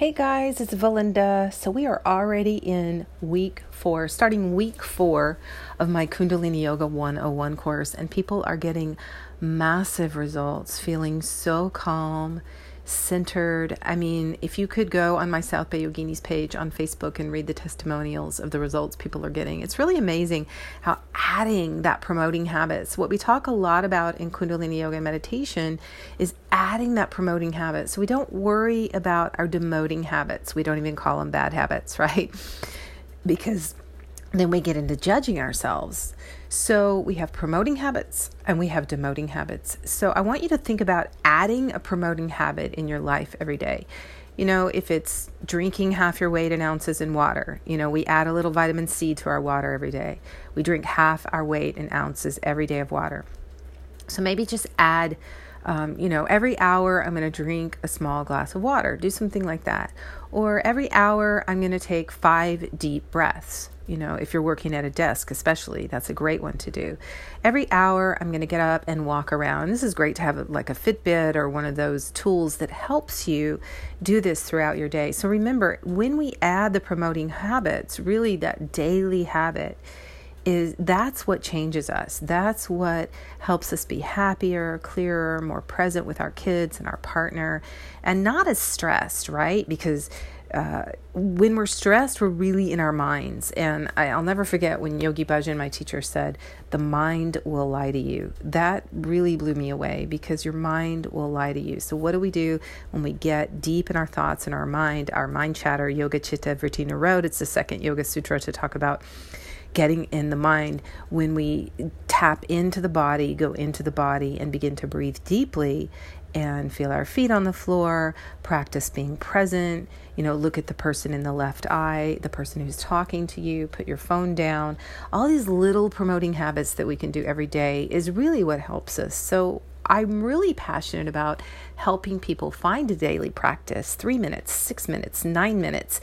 Hey guys, it's Valinda. So we are already in week four, starting week four of my Kundalini Yoga 101 course, and people are getting massive results, feeling so calm, centered. I mean, if you could go on my South Bay Yoginis page on Facebook and read the testimonials of the results people are getting, it's really amazing how adding that promoting habits. What we talk a lot about in Kundalini Yoga and meditation is adding that promoting habit. So we don't worry about our demoting habits. We don't even call them bad habits, right? Because then we get into judging ourselves. So we have promoting habits and we have demoting habits. So I want you to think about adding a promoting habit in your life every day. You know, if it's drinking half your weight in ounces in water, you know, we add a little vitamin C to our water every day. We drink half our weight in ounces every day of water. So maybe just add um, you know, every hour I'm going to drink a small glass of water. Do something like that. Or every hour I'm going to take five deep breaths. You know, if you're working at a desk, especially, that's a great one to do. Every hour I'm going to get up and walk around. This is great to have like a Fitbit or one of those tools that helps you do this throughout your day. So remember, when we add the promoting habits, really that daily habit, is that's what changes us. That's what helps us be happier, clearer, more present with our kids and our partner, and not as stressed, right? Because uh, when we're stressed, we're really in our minds. And I, will never forget when Yogi Bhajan, my teacher, said, The mind will lie to you. That really blew me away because your mind will lie to you. So, what do we do when we get deep in our thoughts and our mind, our mind chatter, Yoga Chitta Vritti Nirodha? It's the second Yoga Sutra to talk about getting in the mind when we tap into the body, go into the body, and begin to breathe deeply and feel our feet on the floor, practice being present. You know, look at the person in the left eye, the person who's talking to you, put your phone down. All these little promoting habits that we can do every day is really what helps us. So, I'm really passionate about helping people find a daily practice three minutes, six minutes, nine minutes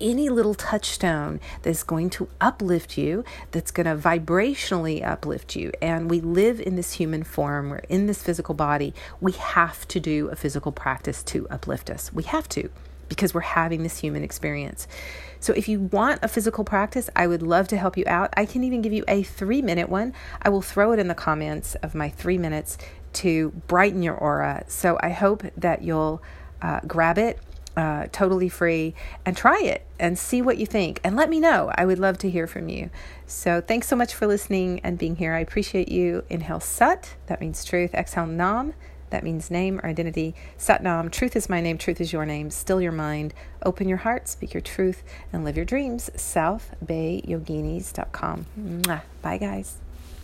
any little touchstone that's going to uplift you, that's going to vibrationally uplift you. And we live in this human form, we're in this physical body. We have to do a physical practice to uplift us. We have to because we're having this human experience. So, if you want a physical practice, I would love to help you out. I can even give you a three minute one. I will throw it in the comments of my three minutes to brighten your aura. So, I hope that you'll uh, grab it uh, totally free and try it and see what you think and let me know. I would love to hear from you. So thanks so much for listening and being here. I appreciate you. Inhale Sat, that means truth. Exhale Nam, that means name or identity. Sat Nam, truth is my name, truth is your name. Still your mind. Open your heart, speak your truth, and live your dreams. SouthBayYoginis.com. Bye, guys.